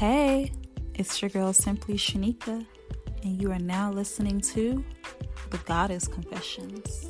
Hey, it's your girl Simply Shanika, and you are now listening to The Goddess Confessions.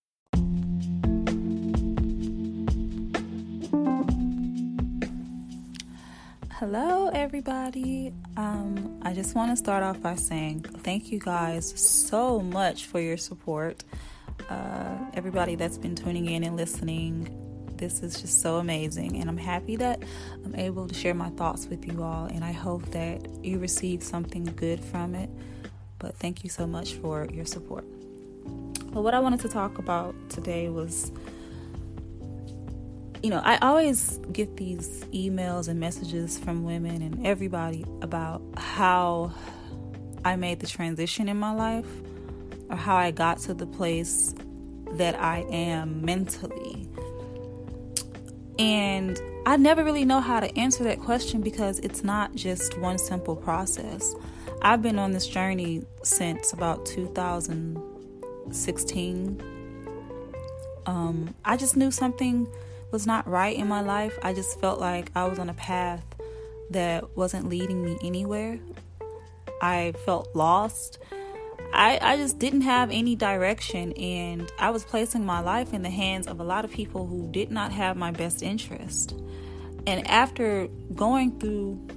Hello, everybody. Um, I just want to start off by saying thank you guys so much for your support. Uh, everybody that's been tuning in and listening, this is just so amazing, and I'm happy that I'm able to share my thoughts with you all. And I hope that you receive something good from it. But thank you so much for your support. Well, what I wanted to talk about today was you know, I always get these emails and messages from women and everybody about how I made the transition in my life or how I got to the place that I am mentally. And I never really know how to answer that question because it's not just one simple process. I've been on this journey since about 2016. Um, I just knew something was not right in my life. I just felt like I was on a path that wasn't leading me anywhere. I felt lost. I, I just didn't have any direction, and I was placing my life in the hands of a lot of people who did not have my best interest. And after going through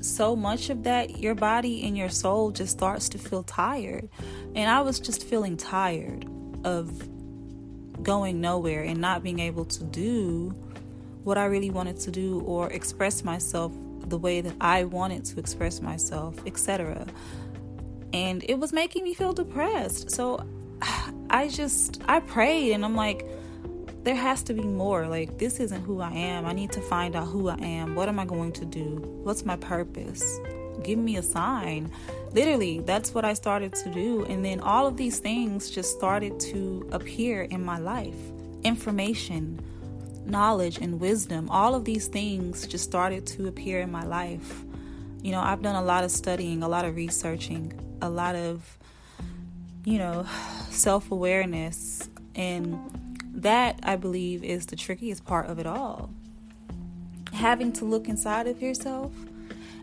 so much of that, your body and your soul just starts to feel tired. And I was just feeling tired of going nowhere and not being able to do what I really wanted to do or express myself the way that I wanted to express myself, etc. And it was making me feel depressed. So I just I prayed and I'm like there has to be more. Like this isn't who I am. I need to find out who I am. What am I going to do? What's my purpose? Give me a sign literally that's what i started to do. And then all of these things just started to appear in my life. Information knowledge and wisdom all of these things just started to appear in my life. You know i've done a lot of studying a lot of researching a lot of you know self-awareness. And that i believe is the trickiest part of it all. Having to look inside of yourself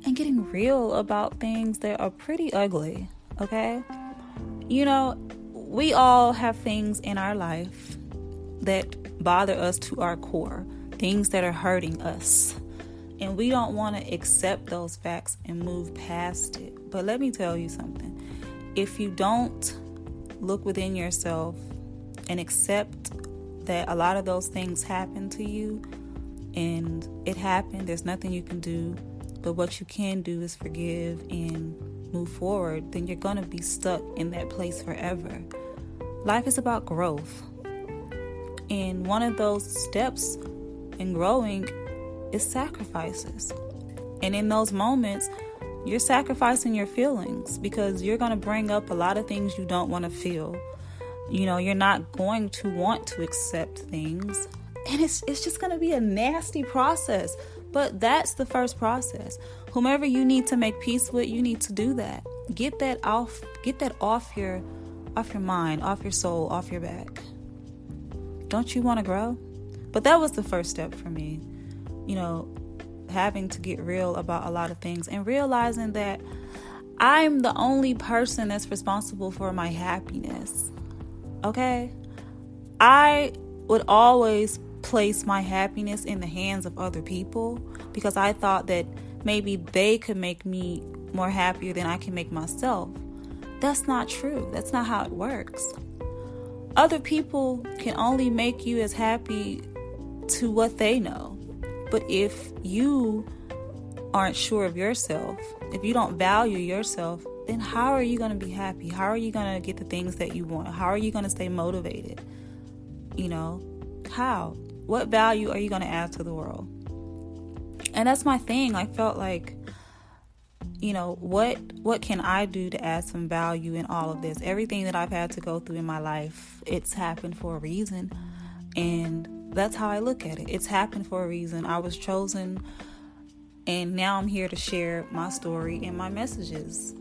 and getting real about things that are pretty ugly, okay? You know, we all have things in our life that bother us to our core, things that are hurting us. And we don't want to accept those facts and move past it. But let me tell you something if you don't look within yourself and accept that a lot of those things happen to you and it happened, there's nothing you can do but what you can do is forgive and move forward, then you're going to be stuck in that place forever. Life is about growth. And one of those steps in growing is sacrifices. And in those moments, you're sacrificing your feelings because you're going to bring up a lot of things you don't want to feel. You know, you're not going to want to accept things. And it's, it's just going to be a nasty process. But that's the first process. Whomever you need to make peace with, you need to do that. Get that off get that off your off your mind, off your soul, off your back. Don't you want to grow? But that was the first step for me. You know, having to get real about a lot of things and realizing that I'm the only person that's responsible for my happiness. Okay? I would always place my happiness in the hands of other people because I thought that maybe they could make me more happier than I can make myself. That's not true. That's not how it works. Other people can only make you as happy to what they know. But if you aren't sure of yourself, if you don't value yourself, then how are you going to be happy? How are you going to get the things that you want? How are you going to stay motivated? You know, how? What value are you going to add to the world? And that's my thing. I felt like you know what what can i do to add some value in all of this? Everything that i've had to go through in my life it's happened for a reason. And that's how i look at it. It's happened for a reason. I was chosen and now i'm here to share my story and my messages.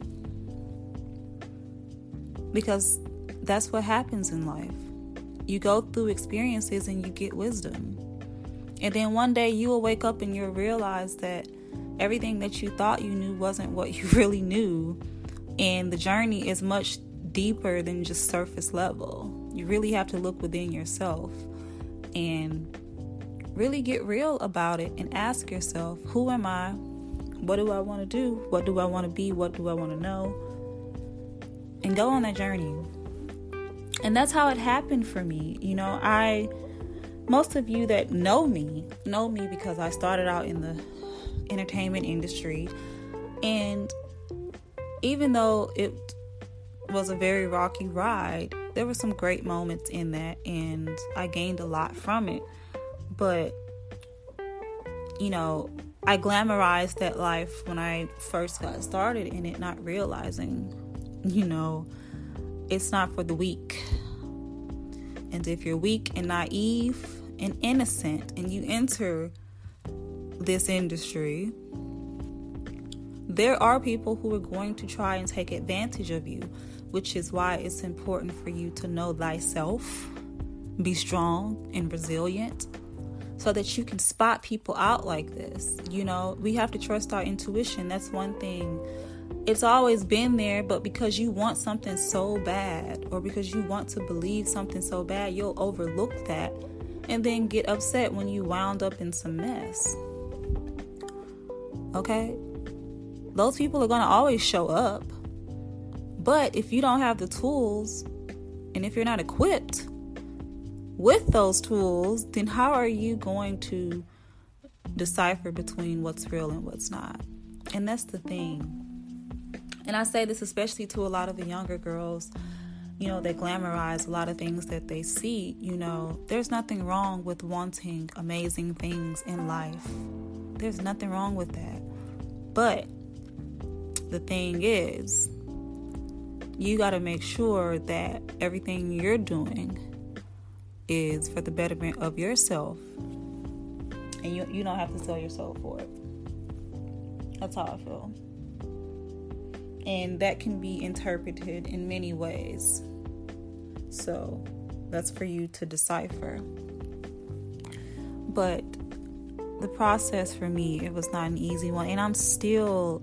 Because that's what happens in life you go through experiences and you get wisdom and then one day you will wake up and you'll realize that everything that you thought you knew wasn't what you really knew. And the journey is much deeper than just surface level. You really have to look within yourself and really get real about it and ask yourself, who am I? What do I want to do? What do I want to be? What do I want to know? And go on that journey. And that's how it happened for me. You know, I most of you that know me know me because I started out in the entertainment industry. And even though it was a very rocky ride, there were some great moments in that, and I gained a lot from it. But, you know, I glamorized that life when I first got started in it, not realizing, you know, it's not for the weak. And if you're weak and naive and innocent and you enter this industry, there are people who are going to try and take advantage of you, which is why it's important for you to know thyself, be strong and resilient, so that you can spot people out like this. You know, we have to trust our intuition. That's one thing. It's always been there, but because you want something so bad, or because you want to believe something so bad, you'll overlook that and then get upset when you wound up in some mess. Okay? Those people are going to always show up. But if you don't have the tools and if you're not equipped with those tools, then how are you going to decipher between what's real and what's not? And that's the thing. And I say this especially to a lot of the younger girls, you know, they glamorize a lot of things that they see. You know, there's nothing wrong with wanting amazing things in life, there's nothing wrong with that. But the thing is, you got to make sure that everything you're doing is for the betterment of yourself. And you, you don't have to sell yourself for it. That's how I feel. And that can be interpreted in many ways. So that's for you to decipher. But the process for me, it was not an easy one. And I'm still,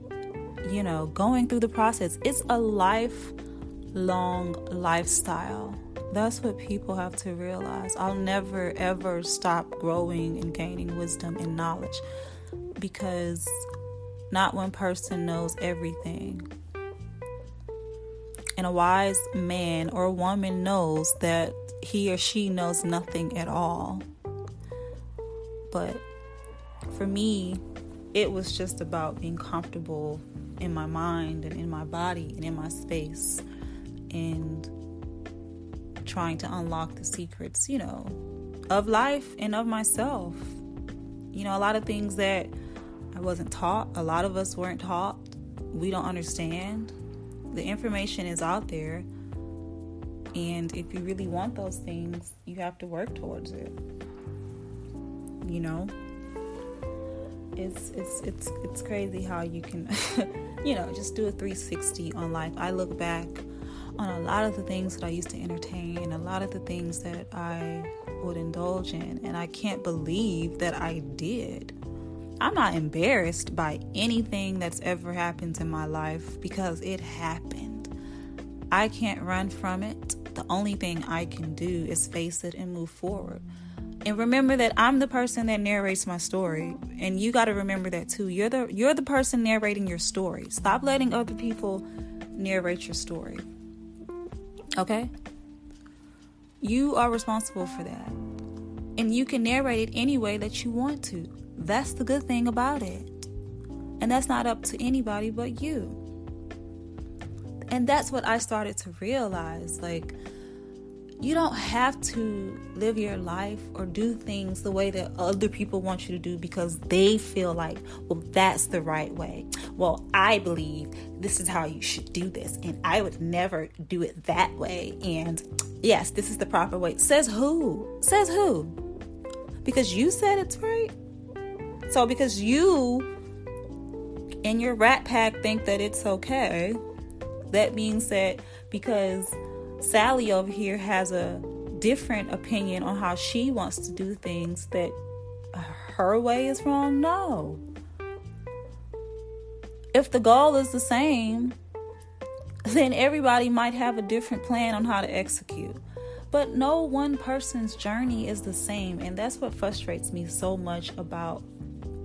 you know, going through the process. It's a lifelong lifestyle. That's what people have to realize. I'll never, ever stop growing and gaining wisdom and knowledge because not one person knows everything. And a wise man or woman knows that he or she knows nothing at all. But for me, it was just about being comfortable in my mind and in my body and in my space and trying to unlock the secrets, you know, of life and of myself. You know, a lot of things that I wasn't taught, a lot of us weren't taught, we don't understand. The information is out there. And if you really want those things, you have to work towards it. You know? it's it's it's it's crazy how you can you know just do a 360 on life i look back on a lot of the things that i used to entertain and a lot of the things that i would indulge in and i can't believe that i did i'm not embarrassed by anything that's ever happened in my life because it happened i can't run from it the only thing i can do is face it and move forward and remember that I'm the person that narrates my story, and you got to remember that too. You're the you're the person narrating your story. Stop letting other people narrate your story. Okay? You are responsible for that. And you can narrate it any way that you want to. That's the good thing about it. And that's not up to anybody but you. And that's what I started to realize like you don't have to live your life or do things the way that other people want you to do because they feel like, well, that's the right way. Well, I believe this is how you should do this, and I would never do it that way. And yes, this is the proper way. Says who? Says who? Because you said it's right. So, because you and your rat pack think that it's okay, that means that because Sally over here has a different opinion on how she wants to do things that her way is wrong. No. If the goal is the same, then everybody might have a different plan on how to execute. But no one person's journey is the same. And that's what frustrates me so much about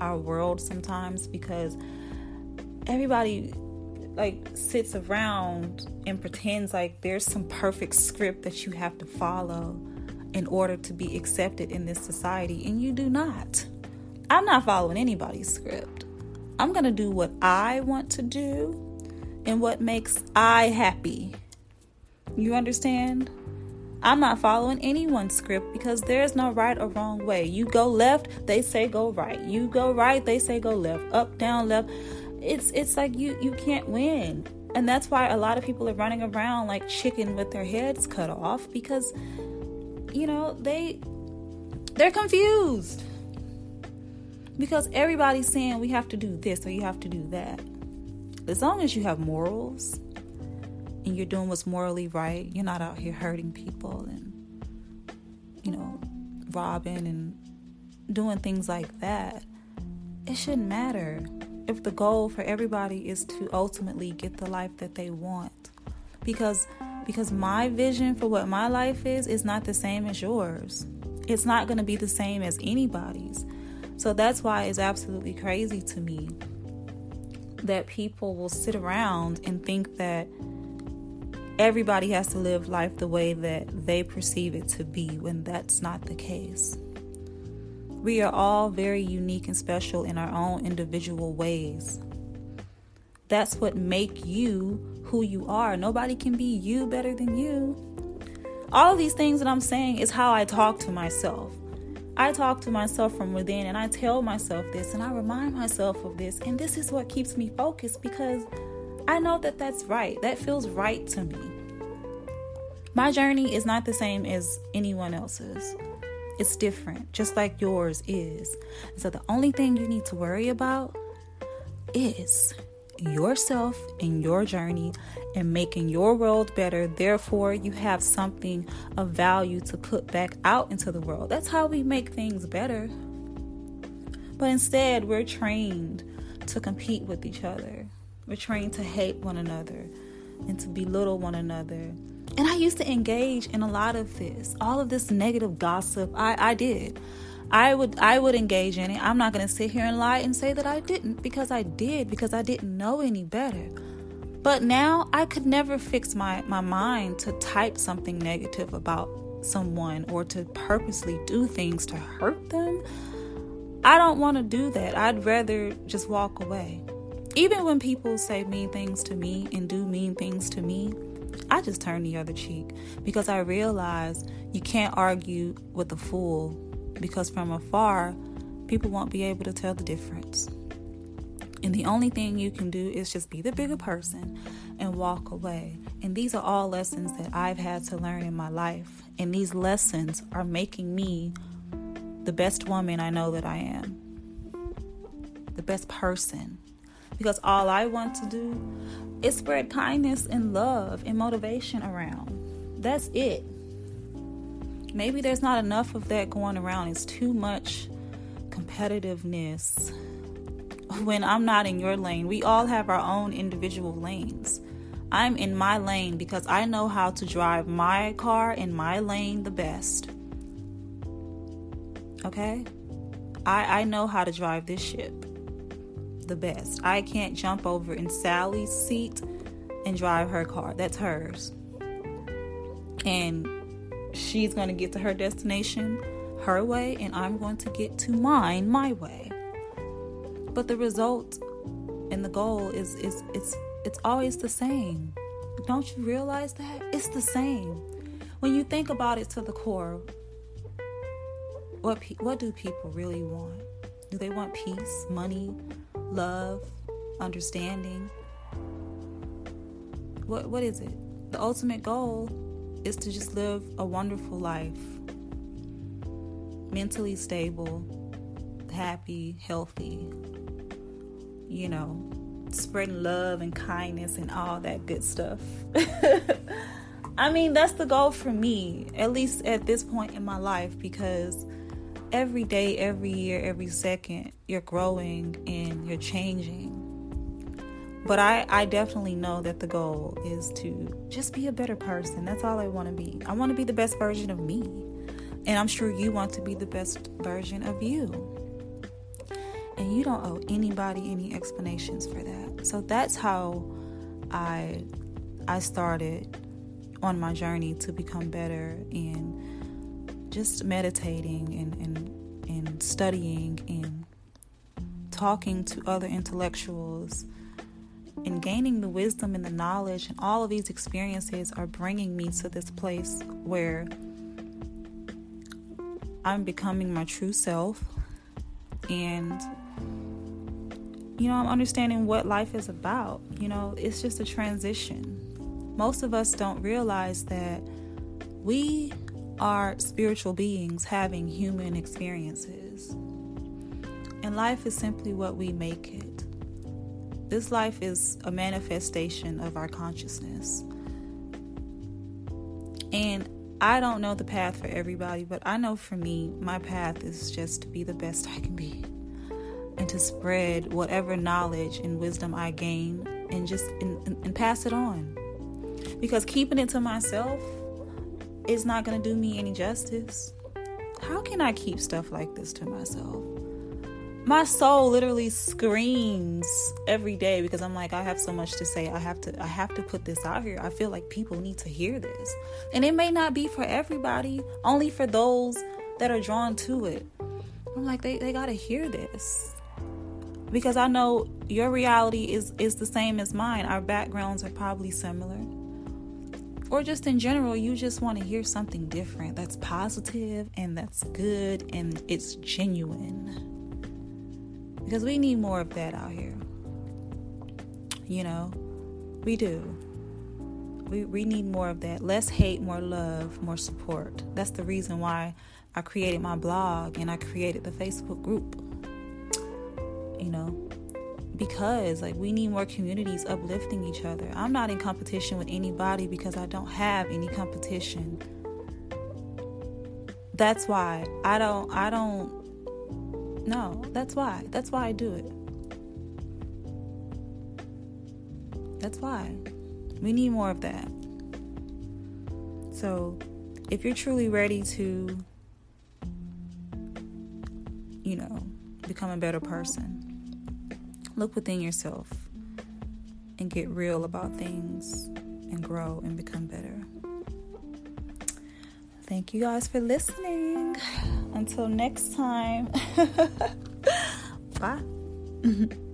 our world sometimes because everybody like sits around and pretends like there's some perfect script that you have to follow in order to be accepted in this society and you do not. I'm not following anybody's script. I'm going to do what I want to do and what makes I happy. You understand? I'm not following anyone's script because there's no right or wrong way. You go left, they say go right. You go right, they say go left. Up, down, left it's it's like you you can't win and that's why a lot of people are running around like chicken with their heads cut off because you know they they're confused because everybody's saying we have to do this or you have to do that as long as you have morals and you're doing what's morally right you're not out here hurting people and you know robbing and doing things like that it shouldn't matter. If the goal for everybody is to ultimately get the life that they want because because my vision for what my life is is not the same as yours. It's not going to be the same as anybody's. So that's why it's absolutely crazy to me that people will sit around and think that everybody has to live life the way that they perceive it to be when that's not the case we are all very unique and special in our own individual ways. That's what make you who you are. Nobody can be you better than you. All of these things that I'm saying is how I talk to myself. I talk to myself from within and I tell myself this and I remind myself of this. And this is what keeps me focused because I know that that's right. That feels right to me. My journey is not the same as anyone else's. It's different, just like yours is. So the only thing you need to worry about is yourself and your journey and making your world better. Therefore, you have something of value to put back out into the world. That's how we make things better. But instead, we're trained to compete with each other. We're trained to hate one another and to belittle one another and I used to engage in a lot of this, all of this negative gossip. I, I did. I would I would engage in it. I'm not to sit here and lie and say that I didn't because I did because I didn't know any better. But now I could never fix my my mind to type something negative about someone or to purposely do things to hurt them. I don't want to do that. I'd rather just walk away. Even when people say mean things to me and do mean things to me, I just turn the other cheek because I realize you can't argue with a fool because from afar, people won't be able to tell the difference. And the only thing you can do is just be the bigger person and walk away. And these are all lessons that I've had to learn in my life. And these lessons are making me the best woman I know that I am, the best person because all I want to do is spread kindness and love and motivation around. That's it. Maybe there's not enough of that going around. It's too much competitiveness. When I'm not in your lane, we all have our own individual lanes. I'm in my lane because I know how to drive my car in my lane the best. Okay? I, I know how to drive this ship the best. I can't jump over in Sally's seat and drive her car. That's hers. And she's going to get to her destination her way, and I'm going to get to mine my way. But the result and the goal is is it's it's always the same. Don't you realize that? It's the same. when you think about it to the core, what pe- what do people really want? Do they want peace, money, love, understanding? What what is it? The ultimate goal is to just live a wonderful life. Mentally stable, happy, healthy. You know, spreading love and kindness and all that good stuff. I mean, that's the goal for me, at least at this point in my life, because every day, every year, every second, you're growing and you're changing. But I, I definitely know that the goal is to just be a better person. That's all I want to be. I want to be the best version of me. And I'm sure you want to be the best version of you. And you don't owe anybody any explanations for that. So that's how I I started on my journey to become better in just meditating and, and, and studying and talking to other intellectuals and gaining the wisdom and the knowledge. And all of these experiences are bringing me to this place where I'm becoming my true self. And you know I'm understanding what life is about. You know it's just a transition. Most of us don't realize that we are spiritual beings having human experiences. And life is simply what we make it. This life is a manifestation of our consciousness. And I don't know the path for everybody, but I know for me, my path is just to be the best I can be and to spread whatever knowledge and wisdom I gain and just and, and pass it on because keeping it to myself is not going to do me any justice. How can I keep stuff like this to myself? My soul literally screams every day because I'm like I have so much to say. I have to I have to put this out here. I feel like people need to hear this. And it may not be for everybody, only for those that are drawn to it. I'm like they they got to hear this because I know your reality is is the same as mine. Our backgrounds are probably similar or just in general, you just want to hear something different that's positive and that's good and it's genuine. Because we need more of that out here. You know, we do. We, we need more of that. Less hate, more love, more support. That's the reason why I created my blog and I created the Facebook group. You know, because like we need more communities uplifting each other. I'm not in competition with anybody because I don't have any competition. That's why I don't I don't no, that's why. That's why I do it. That's why. We need more of that. So, if you're truly ready to you know, become a better person, Look within yourself and get real about things and grow and become better. Thank you guys for listening. Until next time, bye.